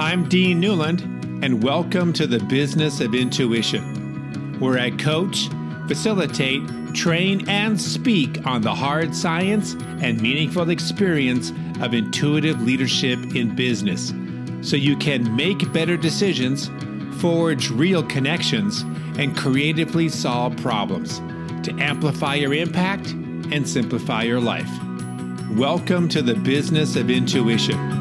I'm Dean Newland, and welcome to the Business of Intuition, where I coach, facilitate, train, and speak on the hard science and meaningful experience of intuitive leadership in business so you can make better decisions, forge real connections, and creatively solve problems to amplify your impact and simplify your life. Welcome to the Business of Intuition.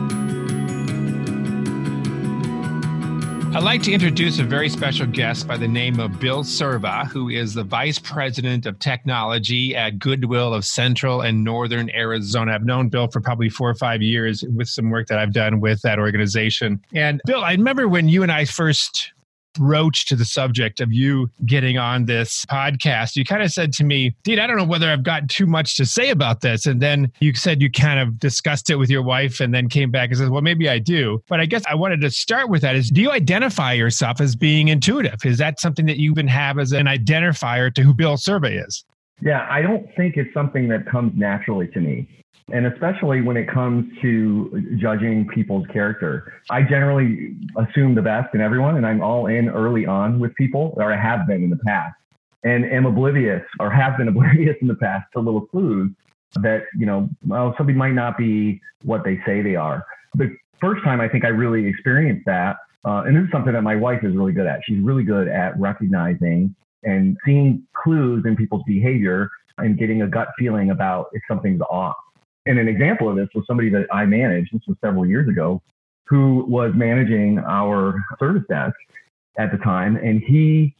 I'd like to introduce a very special guest by the name of Bill Serva, who is the Vice President of Technology at Goodwill of Central and Northern Arizona. I've known Bill for probably four or five years with some work that I've done with that organization. And Bill, I remember when you and I first broach to the subject of you getting on this podcast, you kind of said to me, Dean, I don't know whether I've got too much to say about this. And then you said you kind of discussed it with your wife and then came back and said, well, maybe I do. But I guess I wanted to start with that is do you identify yourself as being intuitive? Is that something that you even have as an identifier to who Bill Serva is? Yeah, I don't think it's something that comes naturally to me. And especially when it comes to judging people's character, I generally assume the best in everyone, and I'm all in early on with people, or I have been in the past, and am oblivious or have been oblivious in the past to little clues that, you know, well, somebody might not be what they say they are. The first time I think I really experienced that, uh, and this is something that my wife is really good at. She's really good at recognizing and seeing clues in people's behavior and getting a gut feeling about if something's off. And an example of this was somebody that I managed, this was several years ago, who was managing our service desk at the time. And he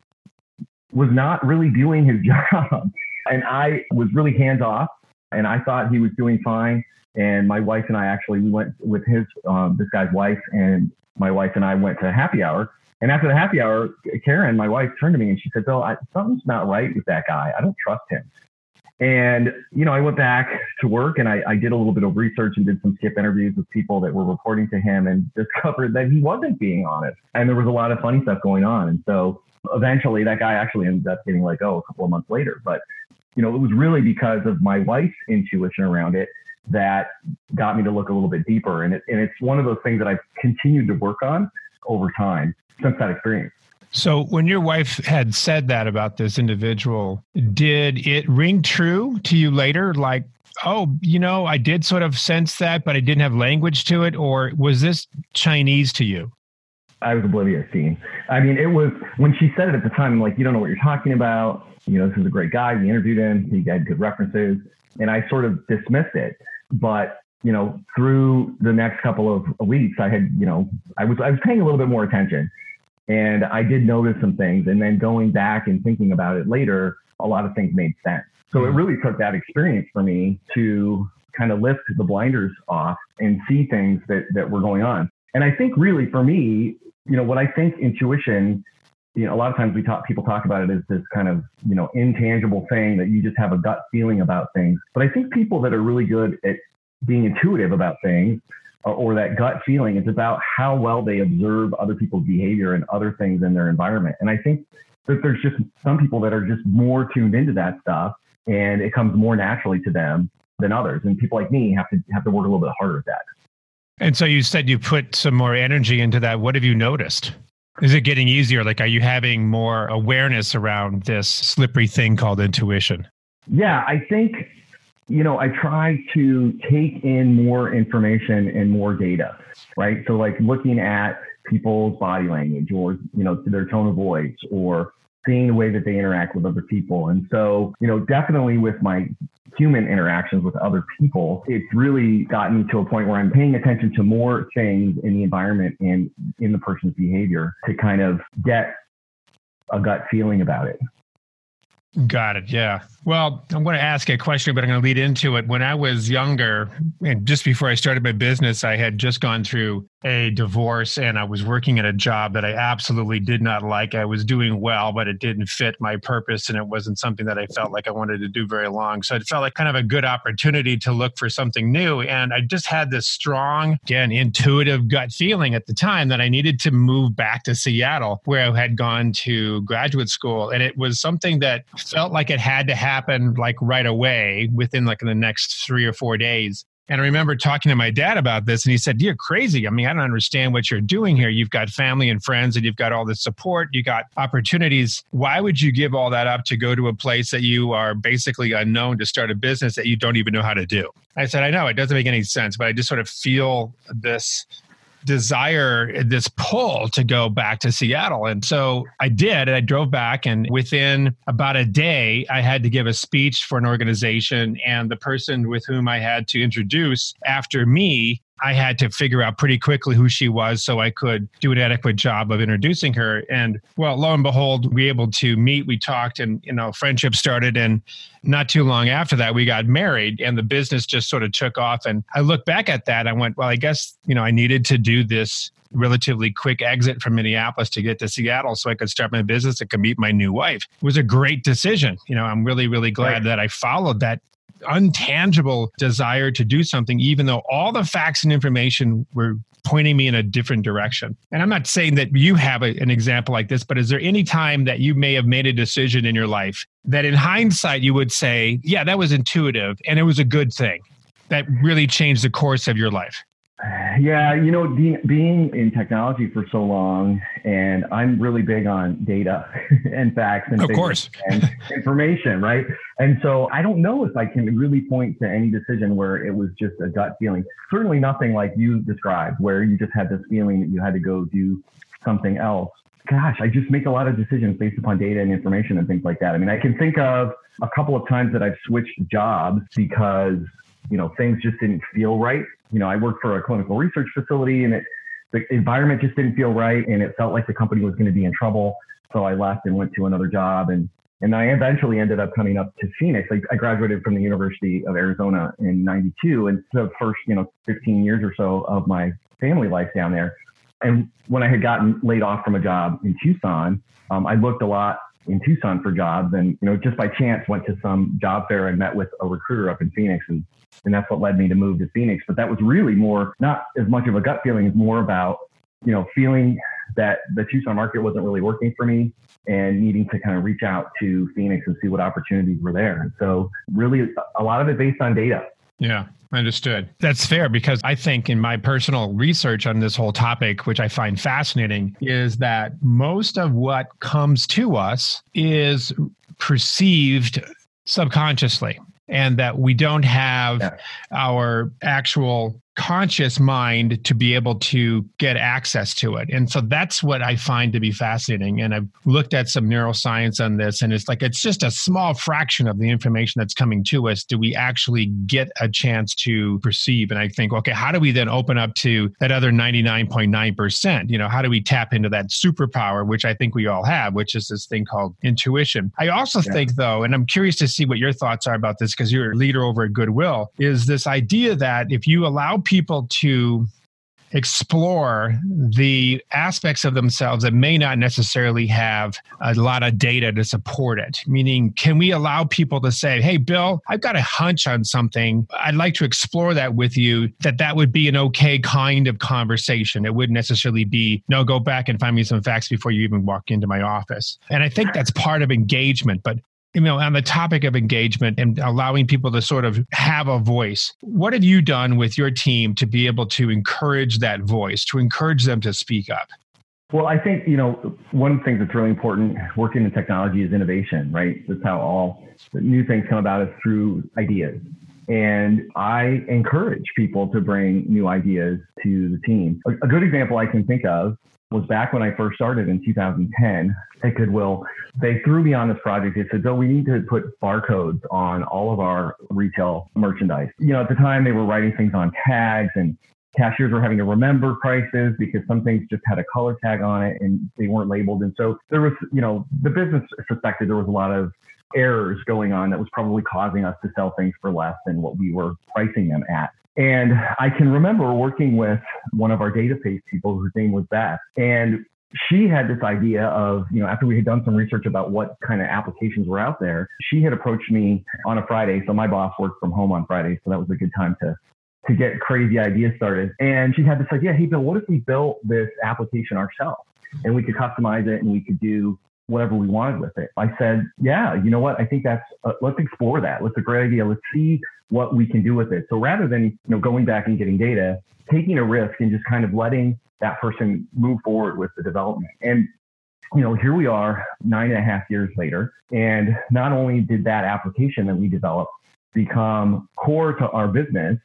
was not really doing his job. And I was really hands off and I thought he was doing fine. And my wife and I actually, we went with his, um, this guy's wife and my wife and I went to happy hour. And after the happy hour, Karen, my wife, turned to me and she said, Bill, I, something's not right with that guy. I don't trust him. And, you know, I went back to work and I, I, did a little bit of research and did some skip interviews with people that were reporting to him and discovered that he wasn't being honest. And there was a lot of funny stuff going on. And so eventually that guy actually ended up getting let go a couple of months later. But, you know, it was really because of my wife's intuition around it that got me to look a little bit deeper. And, it, and it's one of those things that I've continued to work on over time since that experience. So, when your wife had said that about this individual, did it ring true to you later? Like, oh, you know, I did sort of sense that, but I didn't have language to it? Or was this Chinese to you? I was oblivious, Dean. I mean, it was when she said it at the time, I'm like, you don't know what you're talking about. You know, this is a great guy. We interviewed him, he had good references. And I sort of dismissed it. But you know, through the next couple of weeks, I had, you know, I was I was paying a little bit more attention. And I did notice some things. And then going back and thinking about it later, a lot of things made sense. So it hmm. really took that experience for me to kind of lift the blinders off and see things that, that were going on. And I think really for me, you know, what I think intuition, you know, a lot of times we talk, people talk about it as this kind of, you know, intangible thing that you just have a gut feeling about things. But I think people that are really good at being intuitive about things Uh, or that gut feeling. It's about how well they observe other people's behavior and other things in their environment. And I think that there's just some people that are just more tuned into that stuff and it comes more naturally to them than others. And people like me have to have to work a little bit harder at that. And so you said you put some more energy into that. What have you noticed? Is it getting easier? Like, are you having more awareness around this slippery thing called intuition? Yeah, I think you know, I try to take in more information and more data, right? So like looking at people's body language or, you know, their tone of voice or seeing the way that they interact with other people. And so, you know, definitely with my human interactions with other people, it's really gotten me to a point where I'm paying attention to more things in the environment and in the person's behavior to kind of get a gut feeling about it. Got it. Yeah. Well, I'm going to ask a question, but I'm going to lead into it. When I was younger, and just before I started my business, I had just gone through a divorce and I was working at a job that I absolutely did not like. I was doing well, but it didn't fit my purpose and it wasn't something that I felt like I wanted to do very long. So it felt like kind of a good opportunity to look for something new. And I just had this strong, again, intuitive gut feeling at the time that I needed to move back to Seattle where I had gone to graduate school. And it was something that felt like it had to happen like right away within like the next three or four days And I remember talking to my dad about this, and he said, You're crazy. I mean, I don't understand what you're doing here. You've got family and friends, and you've got all this support, you got opportunities. Why would you give all that up to go to a place that you are basically unknown to start a business that you don't even know how to do? I said, I know it doesn't make any sense, but I just sort of feel this desire, this pull to go back to Seattle. And so I did. I drove back, and within about a day, I had to give a speech for an organization. And the person with whom I had to introduce after me I had to figure out pretty quickly who she was so I could do an adequate job of introducing her. And well, lo and behold, we were able to meet. We talked, and you know, friendship started. And not too long after that, we got married, and the business just sort of took off. And I look back at that, I went, well, I guess you know, I needed to do this relatively quick exit from Minneapolis to get to Seattle so I could start my business and could meet my new wife. It was a great decision. You know, I'm really, really glad right. that I followed that untangible desire to do something, even though all the facts and information were pointing me in a different direction. And I'm not saying that you have a, an example like this, but is there any time that you may have made a decision in your life that in hindsight you would say, yeah, that was intuitive and it was a good thing that really changed the course of your life? Yeah, you know, being in technology for so long, and I'm really big on data and facts and, of course. and information, right? And so I don't know if I can really point to any decision where it was just a gut feeling. Certainly nothing like you described, where you just had this feeling that you had to go do something else. Gosh, I just make a lot of decisions based upon data and information and things like that. I mean, I can think of a couple of times that I've switched jobs because you know things just didn't feel right you know, I worked for a clinical research facility and it, the environment just didn't feel right and it felt like the company was going to be in trouble. So I left and went to another job and and I eventually ended up coming up to Phoenix. I, I graduated from the University of Arizona in 92 and the first, you know, 15 years or so of my family life down there. And when I had gotten laid off from a job in Tucson, um, I looked a lot in Tucson for jobs and, you know, just by chance went to some job fair and met with a recruiter up in Phoenix and and that's what led me to move to Phoenix. But that was really more, not as much of a gut feeling, it's more about, you know, feeling that the Tucson market wasn't really working for me and needing to kind of reach out to Phoenix and see what opportunities were there. And so really a lot of it based on data. Yeah. Understood. That's fair because I think in my personal research on this whole topic, which I find fascinating, is that most of what comes to us is perceived subconsciously and that we don't have yeah. our actual conscious mind to be able to get access to it. And so that's what I find to be fascinating. And I've looked at some neuroscience on this, and it's like it's just a small fraction of the information that's coming to us do we actually get a chance to perceive. And I think, okay, how do we then open up to that other 99.9%? You know, how do we tap into that superpower, which I think we all have, which is this thing called intuition? I also yeah. think, though, and I'm curious to see what your thoughts are about this because you're a leader over at Goodwill, is this idea that if you allow people to explore the aspects of themselves that may not necessarily have a lot of data to support it. Meaning, can we allow people to say, hey, Bill, I've got a hunch on something. I'd like to explore that with you, that that would be an okay kind of conversation. It wouldn't necessarily be, no, go back and find me some facts before you even walk into my office. And I think that's part of engagement. But you know, on the topic of engagement and allowing people to sort of have a voice, what have you done with your team to be able to encourage that voice, to encourage them to speak up? Well, I think, you know, one of the things that's really important working in technology is innovation, right? That's how all new things come about is through ideas. And I encourage people to bring new ideas to the team. A, a good example I can think of was back when I first started in 2010 at Goodwill. They threw me on this project. They said, "Oh, we need to put barcodes on all of our retail merchandise." You know, at the time they were writing things on tags and cashiers were having to remember prices because some things just had a color tag on it and they weren't labeled. And so there was, you know, the business suspected there was a lot of errors going on that was probably causing us to sell things for less than what we were pricing them at. And I can remember working with one of our database people whose name was Beth. And she had this idea of, you know, after we had done some research about what kind of applications were out there, she had approached me on a Friday. So my boss worked from home on Friday. So that was a good time to to get crazy ideas started. And she had this idea, hey Bill, what if we built this application ourselves? And we could customize it and we could do whatever we wanted with it. I said, yeah, you know what? I think that's, uh, let's explore that. Let's a great idea. Let's see what we can do with it. So rather than, you know, going back and getting data, taking a risk and just kind of letting that person move forward with the development. And, you know, here we are nine and a half years later. And not only did that application that we developed become core to our business,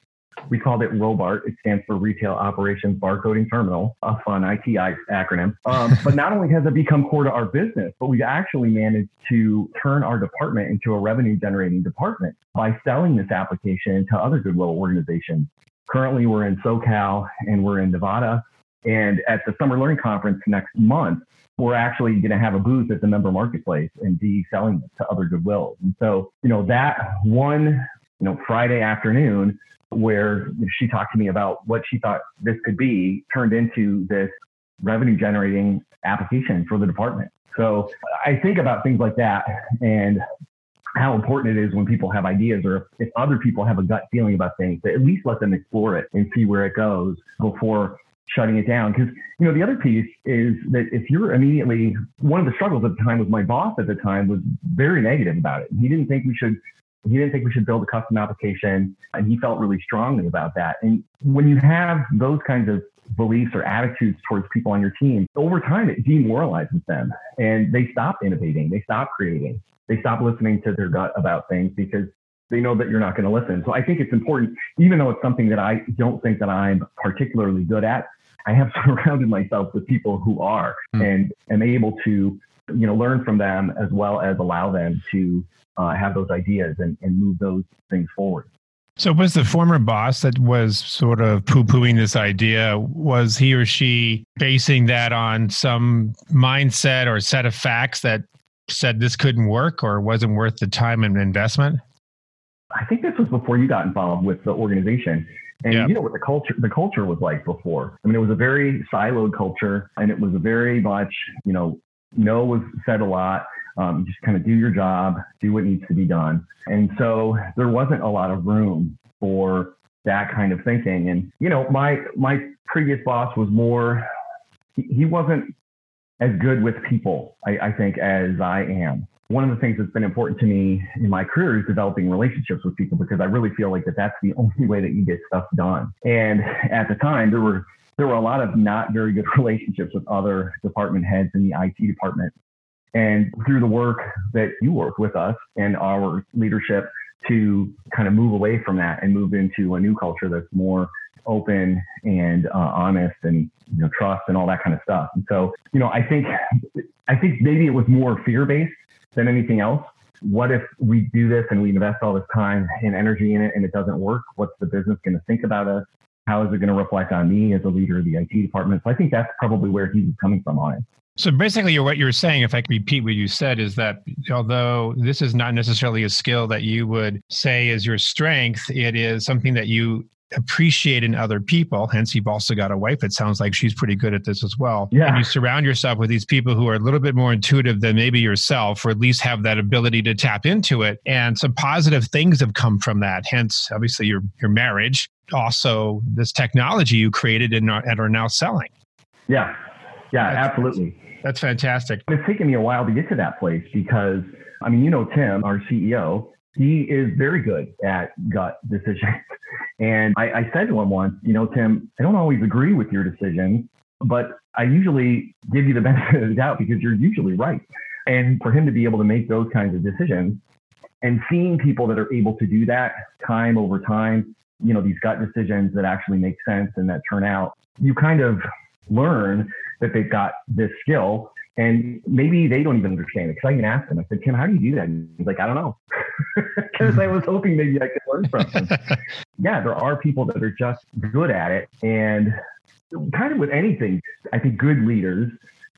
we called it ROBART. It stands for Retail Operations Barcoding Terminal, a fun IT acronym. Um, but not only has it become core to our business, but we've actually managed to turn our department into a revenue generating department by selling this application to other Goodwill organizations. Currently, we're in SoCal and we're in Nevada. And at the Summer Learning Conference next month, we're actually going to have a booth at the member marketplace and be selling it to other Goodwills. And so, you know, that one, you know, Friday afternoon, where she talked to me about what she thought this could be turned into this revenue generating application for the department. So I think about things like that and how important it is when people have ideas or if, other people have a gut feeling about things to at least let them explore it and see where it goes before shutting it down. Because, you know, the other piece is that if you're immediately, one of the struggles at the time with my boss at the time was very negative about it. He didn't think we should he didn't think we should build a custom application, and he felt really strongly about that. And when you have those kinds of beliefs or attitudes towards people on your team, over time it demoralizes them and they stop innovating, they stop creating, they stop listening to their gut about things because they know that you're not going to listen. So I think it's important, even though it's something that I don't think that I'm particularly good at, I have surrounded myself with people who are mm. and am able to, you know, learn from them as well as allow them to uh, have those ideas and, and move those things forward. So, was the former boss that was sort of poo pooing this idea, was he or she basing that on some mindset or set of facts that said this couldn't work or wasn't worth the time and investment? I think this was before you got involved with the organization. And you know what the culture the culture was like before. I mean, it was a very siloed culture and it was a very much, you know, no was said a lot. Um, just kind of do your job, do what needs to be done. And so there wasn't a lot of room for that kind of thinking. And, you know, my, my previous boss was more, he, he wasn't as good with people, I, I think, as I am. One of the things that's been important to me in my career is developing relationships with people because I really feel like that that's the only way that you get stuff done. And at the time, there were there were a lot of not very good relationships with other department heads in the IT department. And through the work that you work with us and our leadership to kind of move away from that and move into a new culture that's more open and uh, honest and you know trust and all that kind of stuff. And so, you know, I think I think maybe it was more fear based than anything else. What if we do this and we invest all this time and energy in it and it doesn't work? What's the business going to think about us? How is it going to reflect on me as a leader of the IT department? So I think that's probably where he was coming from on it. So basically, what you're saying, if I can repeat what you said, is that although this is not necessarily a skill that you would say is your strength, it is something that you appreciate in other people. Hence, you've also got a wife. It sounds like she's pretty good at this as well. Yeah. And you surround yourself with these people who are a little bit more intuitive than maybe yourself, or at least have that ability to tap into it. And some positive things have come from that. Hence, obviously, your your marriage. Also, this technology you created and are, and are now selling. Yeah. Yeah, that's, absolutely. That's fantastic. It's taken me a while to get to that place because, I mean, you know, Tim, our CEO, he is very good at gut decisions. And I, I said to him once, you know, Tim, I don't always agree with your decisions, but I usually give you the benefit of the doubt because you're usually right. And for him to be able to make those kinds of decisions and seeing people that are able to do that time over time, you know, these gut decisions that actually make sense and that turn out, you kind of learn that they've got this skill and maybe they don't even understand it. Cause I even asked him, I said, Tim, how do you do that? And he's like, I don't know. Cause I was hoping maybe I could learn from them. yeah, there are people that are just good at it. And kind of with anything, I think good leaders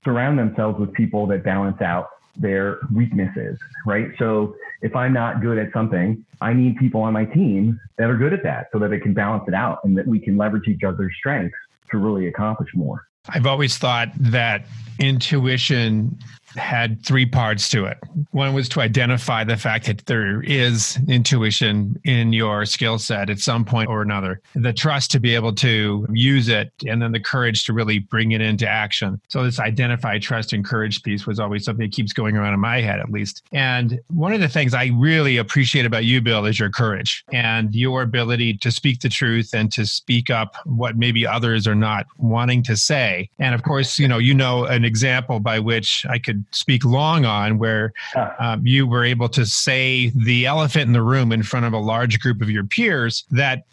surround themselves with people that balance out their weaknesses, right? So if I'm not good at something, I need people on my team that are good at that so that they can balance it out and that we can leverage each other's strengths to really accomplish more. I've always thought that intuition had three parts to it. One was to identify the fact that there is intuition in your skill set at some point or another, the trust to be able to use it, and then the courage to really bring it into action. So, this identify, trust, and courage piece was always something that keeps going around in my head, at least. And one of the things I really appreciate about you, Bill, is your courage and your ability to speak the truth and to speak up what maybe others are not wanting to say. And of course, you know, you know an example by which I could speak long on where um, you were able to say the elephant in the room in front of a large group of your peers that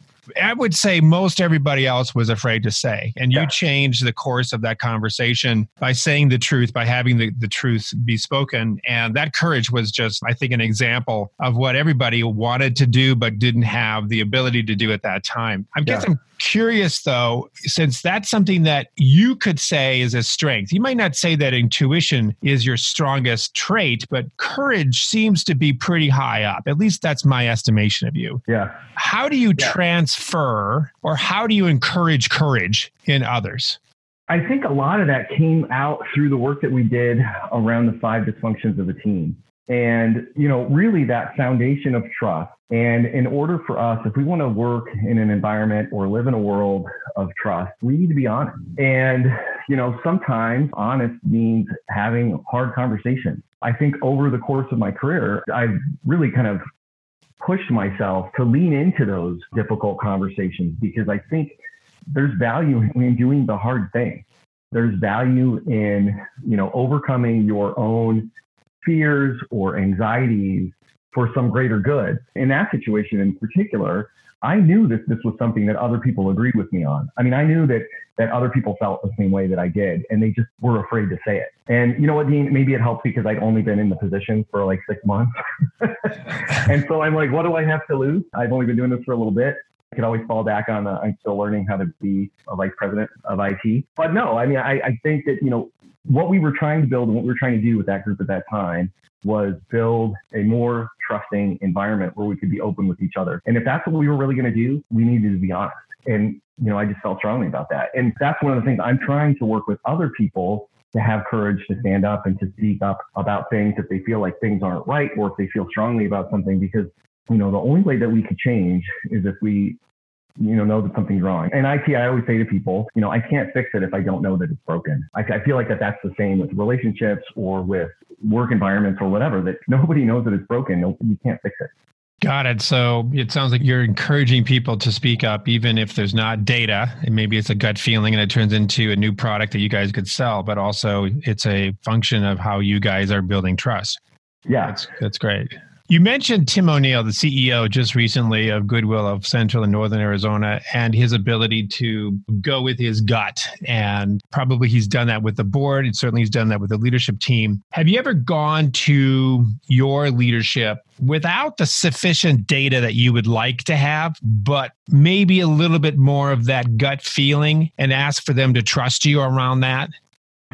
I would say most everybody else was afraid to say. And you yeah. changed the course of that conversation by saying the truth, by having the, the truth be spoken. And that courage was just, I think, an example of what everybody wanted to do but didn't have the ability to do at that time. I guess yeah. I'm curious though, since that's something that you could say is a strength. You might not say that intuition is your strongest trait, but courage seems to be pretty high up. At least that's my estimation of you. Yeah. How do you yeah. transfer or how do you encourage courage in others? I think a lot of that came out through the work that we did around the five dysfunctions of a team. And, you know, really that foundation of trust. And in order for us, if we want to work in an environment or live in a world of trust, we need to be honest. And, you know, sometimes honest means having hard conversations. I think over the course of my career, I've really kind of pushed myself to lean into those difficult conversations because I think there's value in doing the hard thing. There's value in, you know, overcoming your own fears or anxieties for some greater good. In that situation in particular, I knew that this was something that other people agreed with me on. I mean, I knew that that other people felt the same way that I did, and they just were afraid to say it. And you know what, Dean? Maybe it helped because I'd only been in the position for like six months, and so I'm like, what do I have to lose? I've only been doing this for a little bit. Could always fall back on. Uh, I'm still learning how to be a vice president of IT. But no, I mean, I, I think that you know what we were trying to build and what we were trying to do with that group at that time was build a more trusting environment where we could be open with each other. And if that's what we were really going to do, we needed to be honest. And, you know, I just felt strongly about that. And that's one of the things I'm trying to work with other people to have courage to stand up and to speak up about things if they feel like things aren't right or if they feel strongly about something because you know the only way that we could change is if we you know, know that something's wrong. And IT, I always say to people, you know, I can't fix it if I don't know that it's broken. I, I feel like that that's the same with relationships or with work environments or whatever, that nobody knows that it's broken. No, you can't fix it. Got it. So it sounds like you're encouraging people to speak up, even if there's not data. And maybe it's a gut feeling and it turns into a new product that you guys could sell, but also it's a function of how you guys are building trust. Yeah. That's, that's great. You mentioned Tim O'Neill, the CEO just recently of Goodwill of Central and Northern Arizona, and his ability to go with his gut. And probably he's done that with the board, and certainly he's done that with the leadership team. Have you ever gone to your leadership without the sufficient data that you would like to have, but maybe a little bit more of that gut feeling and ask for them to trust you around that?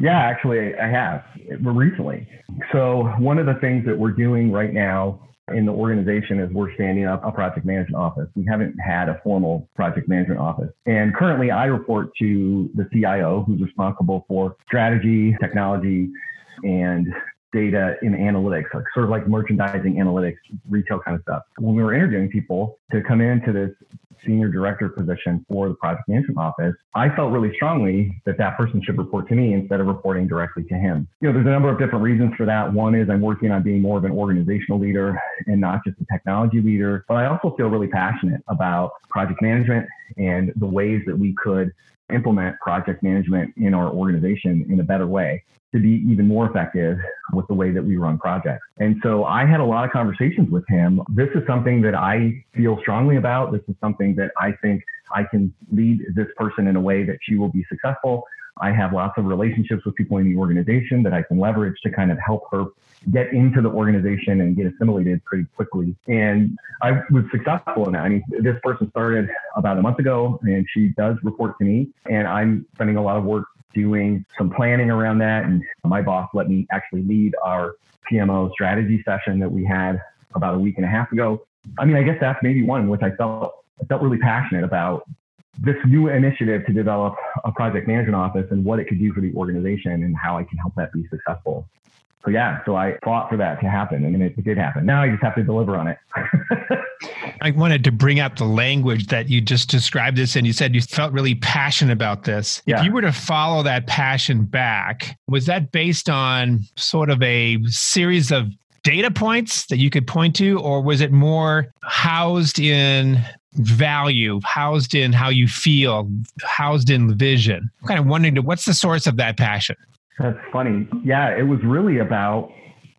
Yeah, actually, I have recently. So, one of the things that we're doing right now in the organization is we're standing up a project management office. We haven't had a formal project management office. And currently, I report to the CIO, who's responsible for strategy, technology, and data in analytics, like sort of like merchandising analytics, retail kind of stuff. When we were interviewing people to come into this senior director position for the project management office, I felt really strongly that that person should report to me instead of reporting directly to him. You know, there's a number of different reasons for that. One is I'm working on being more of an organizational leader and not just a technology leader, but I also feel really passionate about project management and the ways that we could implement project management in our organization in a better way to be even more effective with the way that we run projects. And so I had a lot of conversations with him. This is something that I feel strongly about. This is something that I think I can lead this person in a way that she will be successful. I have lots of relationships with people in the organization that I can leverage to kind of help her get into the organization and get assimilated pretty quickly. And I was successful in that. I mean, this person started about a month ago and she does report to me and I'm spending a lot of work doing some planning around that. And my boss let me actually lead our PMO strategy session that we had about a week and a half ago. I mean, I guess that's maybe one which I felt I felt really passionate about this new initiative to develop a project management office and what it could do for the organization and how I can help that be successful. so yeah, so I fought for that to happen, and it, it did happen. Now I just have to deliver on it. I wanted to bring up the language that you just described this, and you said you felt really passionate about this. Yeah. If you were to follow that passion back, was that based on sort of a series of data points that you could point to, or was it more housed in value, housed in how you feel, housed in vision? I'm kind of wondering what's the source of that passion? That's funny. Yeah, it was really about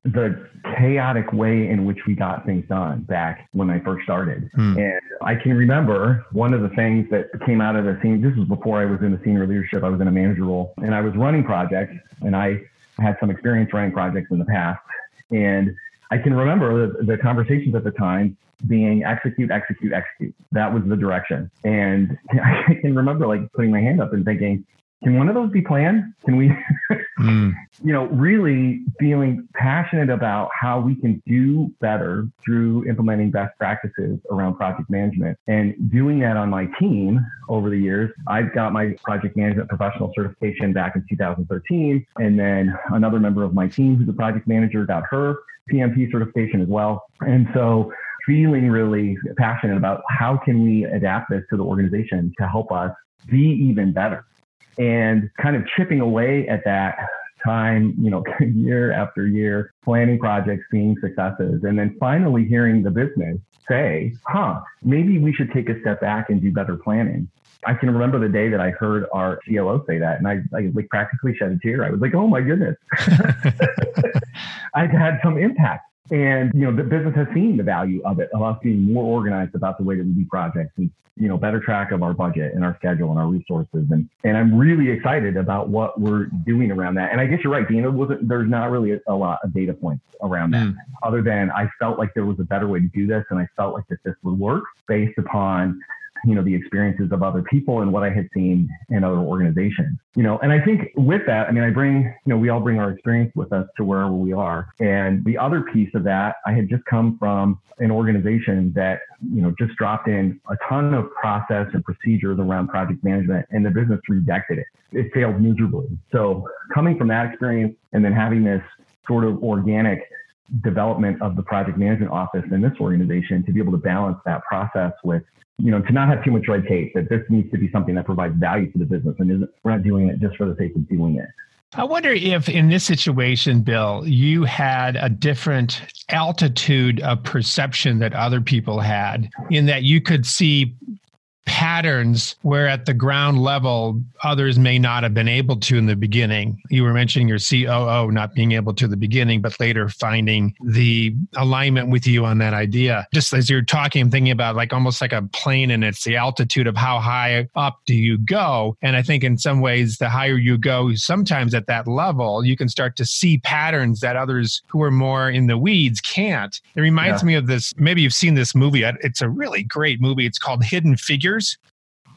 the chaotic way in which we got things done back when I first started. Hmm. And I can remember one of the things that came out of the scene. This was before I was in the senior leadership. I was in a manager role and I was running projects and I had some experience running projects in the past. And I can remember the, the conversations at the time being execute, execute, execute. That was the direction. And I can remember like putting my hand up and thinking, can one of those be planned? Can we, mm. you know, really feeling passionate about how we can do better through implementing best practices around project management and doing that on my team over the years. I've got my project management professional certification back in 2013. And then another member of my team who's a project manager got her PMP certification as well. And so feeling really passionate about how can we adapt this to the organization to help us be even better and kind of chipping away at that time, you know, year after year, planning projects, seeing successes, and then finally hearing the business say, huh, maybe we should take a step back and do better planning. I can remember the day that I heard our COO say that, and I, I like practically shed a tear. I was like, "Oh my goodness!" I've had some impact and, you know, the business has seen the value of it, of us being more organized about the way that we do projects and, you know, better track of our budget and our schedule and our resources. And, and I'm really excited about what we're doing around that. And I guess you're right, Dean, wasn't, there's not really a, a lot of data points around that, mm. other than I felt like there was a better way to do this. And I felt like that this would work based upon you know the experiences of other people and what I had seen in other organizations. You know, and I think with that, I mean, I bring you know we all bring our experience with us to wherever we are. And the other piece of that, I had just come from an organization that you know just dropped in a ton of process and procedures around project management, and the business rejected it. It failed miserably. So coming from that experience and then having this sort of organic development of the project management office in this organization to be able to balance that process with you know, to not have too much red tape, that this needs to be something that provides value to the business and isn't, we're not doing it just for the sake of doing it. I wonder if in this situation, Bill, you had a different altitude of perception that other people had, in that you could see patterns where at the ground level others may not have been able to in the beginning. You were mentioning your COO not being able to the beginning, but later finding the alignment with you on that idea. Just as you're talking, I'm thinking about like almost like a plane and it's the altitude of how high up do you go. And I think in some ways, the higher you go, sometimes at that level, you can start to see patterns that others who are more in the weeds can't. It reminds yeah. me of this. Maybe you've seen this movie. It's a really great movie. It's called Hidden Figures years.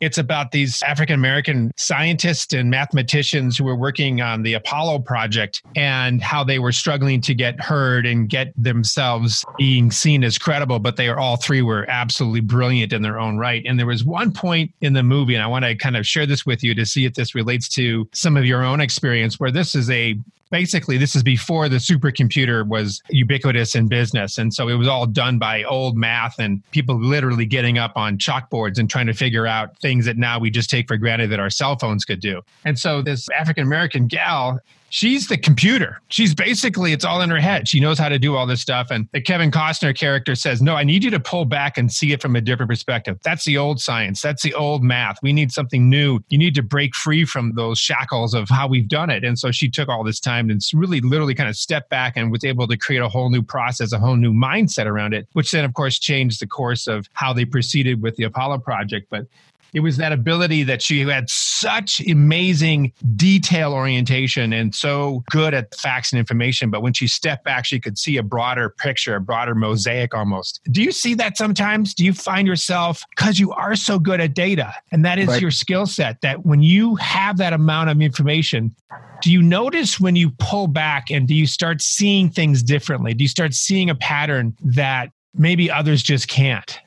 It's about these African American scientists and mathematicians who were working on the Apollo project and how they were struggling to get heard and get themselves being seen as credible, but they are all three were absolutely brilliant in their own right. And there was one point in the movie, and I want to kind of share this with you to see if this relates to some of your own experience, where this is a basically this is before the supercomputer was ubiquitous in business. And so it was all done by old math and people literally getting up on chalkboards and trying to figure out things that now we just take for granted that our cell phones could do. And so this african american gal she's the computer. She's basically, it's all in her head. She knows how to do all this stuff. And the Kevin Costner character says, No, I need you to pull back and see it from a different perspective. That's the old science. That's the old math. We need something new. You need to break free from those shackles of how we've done it. And so she took all this time and really literally kind of stepped back and was able to create a whole new process, a whole new mindset around it, which then, of course, changed the course of how they proceeded with the Apollo project. But it was that ability that she had such amazing detail orientation and so good at facts and information. But when she stepped back, she could see a broader picture, a broader mosaic almost. Do you see that sometimes? Do you find yourself, because you are so good at data and that is right. your skill set, that when you have that amount of information, do you notice when you pull back and do you start seeing things differently? Do you start seeing a pattern that maybe others just can't?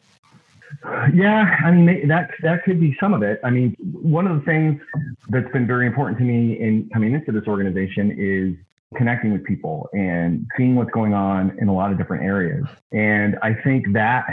Yeah, I mean that that could be some of it. I mean, one of the things that's been very important to me in coming into this organization is connecting with people and seeing what's going on in a lot of different areas. And I think that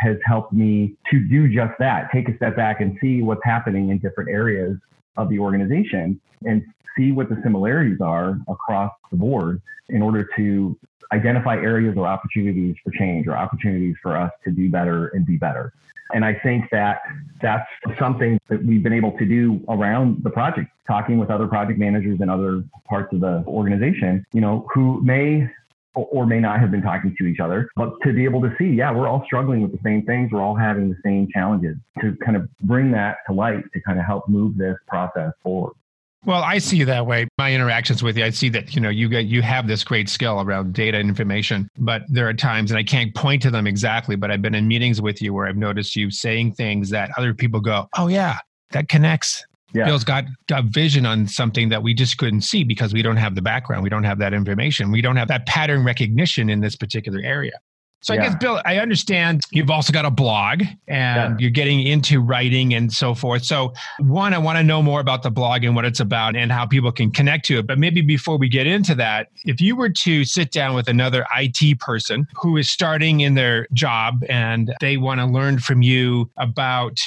has helped me to do just that take a step back and see what's happening in different areas of the organization and see what the similarities are across the board in order to identify areas or opportunities for change or opportunities for us to do better and be better. And I think that that's something that we've been able to do around the project, talking with other project managers and other parts of the organization, you know, who may or may not have been talking to each other, but to be able to see, yeah, we're all struggling with the same things. We're all having the same challenges to kind of bring that to light to kind of help move this process forward. Well, I see you that way. My interactions with you, I see that you know you get you have this great skill around data and information, but there are times, and I can't point to them exactly, but I've been in meetings with you where I've noticed you saying things that other people go, "Oh yeah, that connects." Yeah. Bill's got a vision on something that we just couldn't see because we don't have the background, we don't have that information, we don't have that pattern recognition in this particular area. So yeah. I guess Bill, I understand you've also got a blog and yeah. you're getting into writing and so forth. So one, I want to know more about the blog and what it's about and how people can connect to it. But maybe before we get into that, if you were to sit down with another IT person who is starting in their job and they want to learn from you about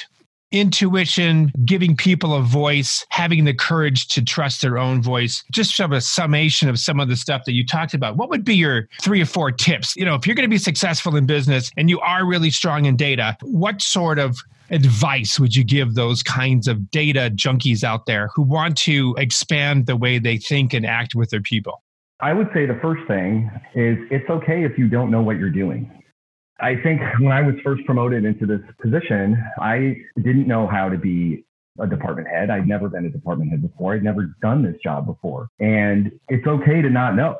intuition, giving people a voice, having the courage to trust their own voice. Just of a summation of some of the stuff that you talked about. What would be your three or four tips? You know, if you're going to be successful in business and you are really strong in data, what sort of advice would you give those kinds of data junkies out there who want to expand the way they think and act with their people? I would say the first thing is it's okay if you don't know what you're doing. I think when I was first promoted into this position, I didn't know how to be a department head. I'd never been a department head before. I'd never done this job before. And it's okay to not know.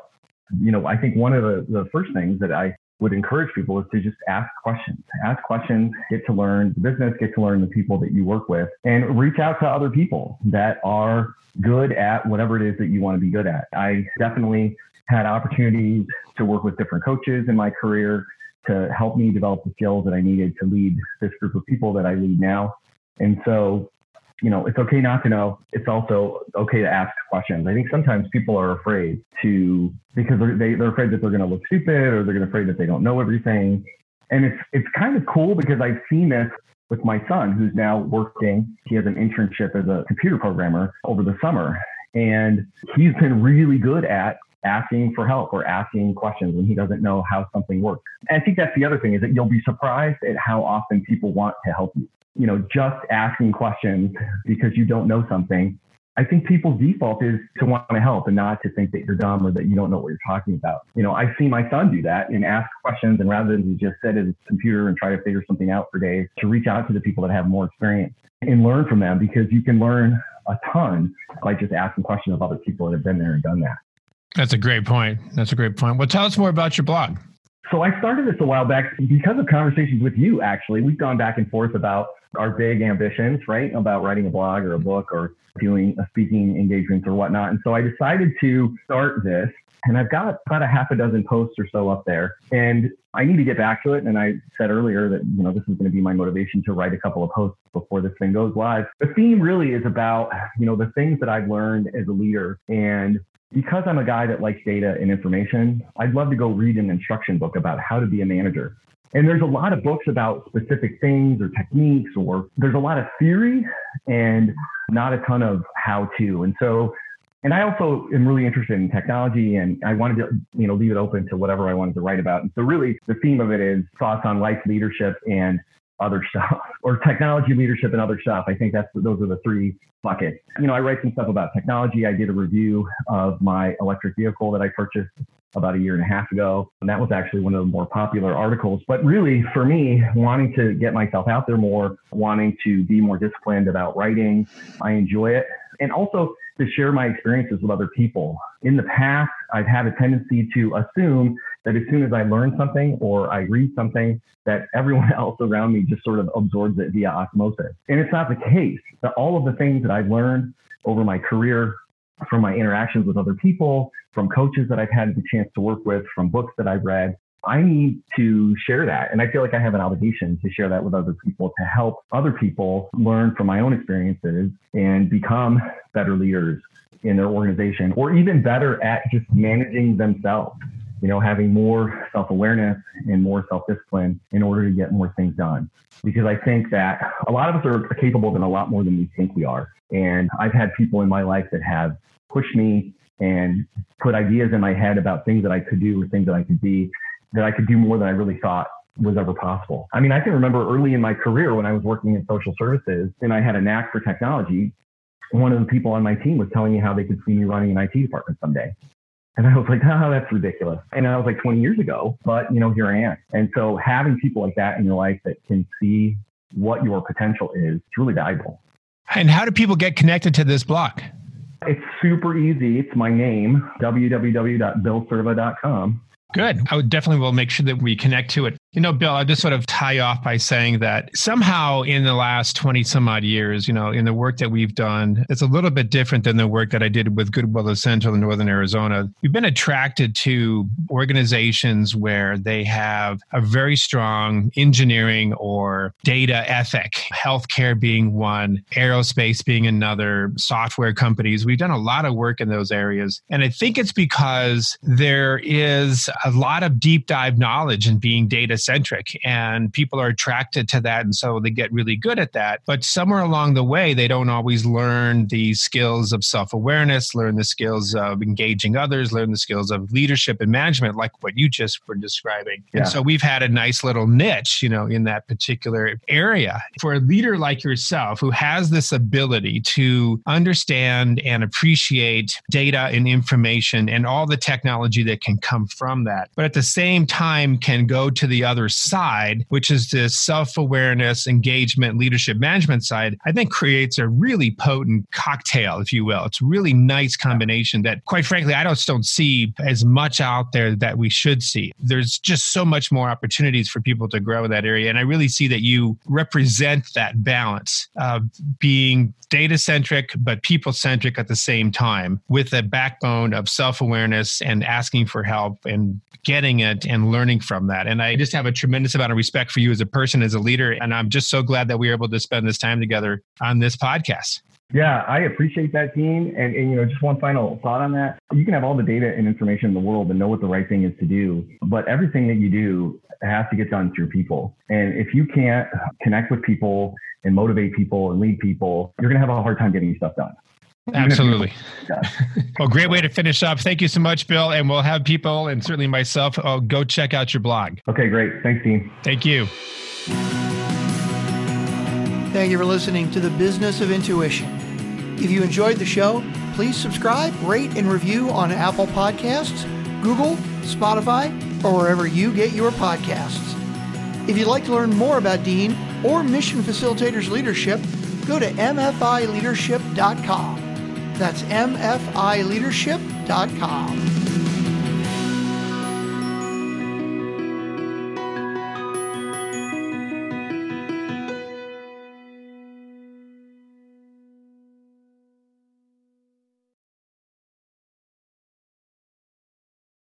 You know, I think one of the, the first things that I would encourage people is to just ask questions. Ask questions, get to learn the business, get to learn the people that you work with, and reach out to other people that are good at whatever it is that you want to be good at. I definitely had opportunities to work with different coaches in my career to help me develop the skills that I needed to lead this group of people that I lead now. And so, you know, it's okay not to know. It's also okay to ask questions. I think sometimes people are afraid to because they're, they, they're afraid that they're going to look stupid or they're going to afraid that they don't know everything. And it's it's kind of cool because I've seen this with my son, who's now working. He has an internship as a computer programmer over the summer, and he's been really good at asking for help or asking questions when he doesn't know how something works. And I think that's the other thing is that you'll be surprised at how often people want to help you. You know, just asking questions because you don't know something. I think people's default is to want to help and not to think that you're dumb or that you don't know what you're talking about. You know, I see my son do that and ask questions and rather than just sit at his computer and try to figure something out for days, to reach out to the people that have more experience and learn from them because you can learn a ton by just asking questions of other people that have been there and done that. That's a great point. That's a great point. Well, tell us more about your blog. So I started this a while back because of conversations with you, actually. We've gone back and forth about our big ambitions, right? About writing a blog or a book or doing a speaking engagements or whatnot. And so I decided to start this and I've got about a half a dozen posts or so up there. And I need to get back to it. And I said earlier that, you know, this is going to be my motivation to write a couple of posts before this thing goes live. The theme really is about, you know, the things that I've learned as a leader and because I'm a guy that likes data and information, I'd love to go read an instruction book about how to be a manager. And there's a lot of books about specific things or techniques, or there's a lot of theory and not a ton of how to. And so, and I also am really interested in technology and I wanted to, you know, leave it open to whatever I wanted to write about. And so really the theme of it is thoughts on life leadership and other stuff or technology leadership and other stuff. I think that's those are the three buckets. You know, I write some stuff about technology. I did a review of my electric vehicle that I purchased about a year and a half ago. And that was actually one of the more popular articles. But really, for me, wanting to get myself out there more, wanting to be more disciplined about writing, I enjoy it. And also to share my experiences with other people. In the past, I've had a tendency to assume that as soon as I learn something or I read something, that everyone else around me just sort of absorbs it via osmosis. And it's not the case. That all of the things that I've learned over my career from my interactions with other people, from coaches that I've had the chance to work with, from books that I've read, I need to share that. And I feel like I have an obligation to share that with other people to help other people learn from my own experiences and become better leaders in their organization, or even better at just managing themselves. You know, having more self awareness and more self discipline in order to get more things done. Because I think that a lot of us are capable of a lot more than we think we are. And I've had people in my life that have pushed me and put ideas in my head about things that I could do or things that I could be that I could do more than I really thought was ever possible. I mean, I can remember early in my career when I was working in social services and I had a knack for technology. One of the people on my team was telling me how they could see me running an IT department someday. And I was like, oh, that's ridiculous. And I was like 20 years ago, but you know, here I am. And so having people like that in your life that can see what your potential is, it's really valuable. And how do people get connected to this blog? It's super easy. It's my name, www.billserva.com. Good. I would definitely will make sure that we connect to it. You know, Bill, I'll just sort of tie off by saying that somehow in the last 20 some odd years, you know, in the work that we've done, it's a little bit different than the work that I did with Goodwill of Central and Northern Arizona. We've been attracted to organizations where they have a very strong engineering or data ethic, healthcare being one, aerospace being another, software companies. We've done a lot of work in those areas. And I think it's because there is a lot of deep dive knowledge in being data centric and people are attracted to that and so they get really good at that. But somewhere along the way they don't always learn the skills of self-awareness learn the skills of engaging others learn the skills of leadership and management like what you just were describing. Yeah. and so we've had a nice little niche you know in that particular area. For a leader like yourself who has this ability to understand and appreciate data and information and all the technology that can come from that but at the same time can go to the other side, which is this self awareness, engagement, leadership management side, I think creates a really potent cocktail, if you will. It's a really nice combination that, quite frankly, I just don't see as much out there that we should see. There's just so much more opportunities for people to grow in that area. And I really see that you represent that balance of being data centric, but people centric at the same time with a backbone of self awareness and asking for help and getting it and learning from that. And I just have a tremendous amount of respect for you as a person, as a leader. And I'm just so glad that we were able to spend this time together on this podcast. Yeah, I appreciate that, Dean. And, and, you know, just one final thought on that. You can have all the data and information in the world and know what the right thing is to do, but everything that you do has to get done through people. And if you can't connect with people and motivate people and lead people, you're going to have a hard time getting stuff done. Absolutely. well, great way to finish up. Thank you so much, Bill. And we'll have people, and certainly myself, I'll go check out your blog. Okay, great. Thanks, Dean. Thank you. Thank you for listening to the Business of Intuition. If you enjoyed the show, please subscribe, rate, and review on Apple Podcasts, Google, Spotify, or wherever you get your podcasts. If you'd like to learn more about Dean or Mission Facilitators Leadership, go to mfileadership.com. That's mfileadership.com.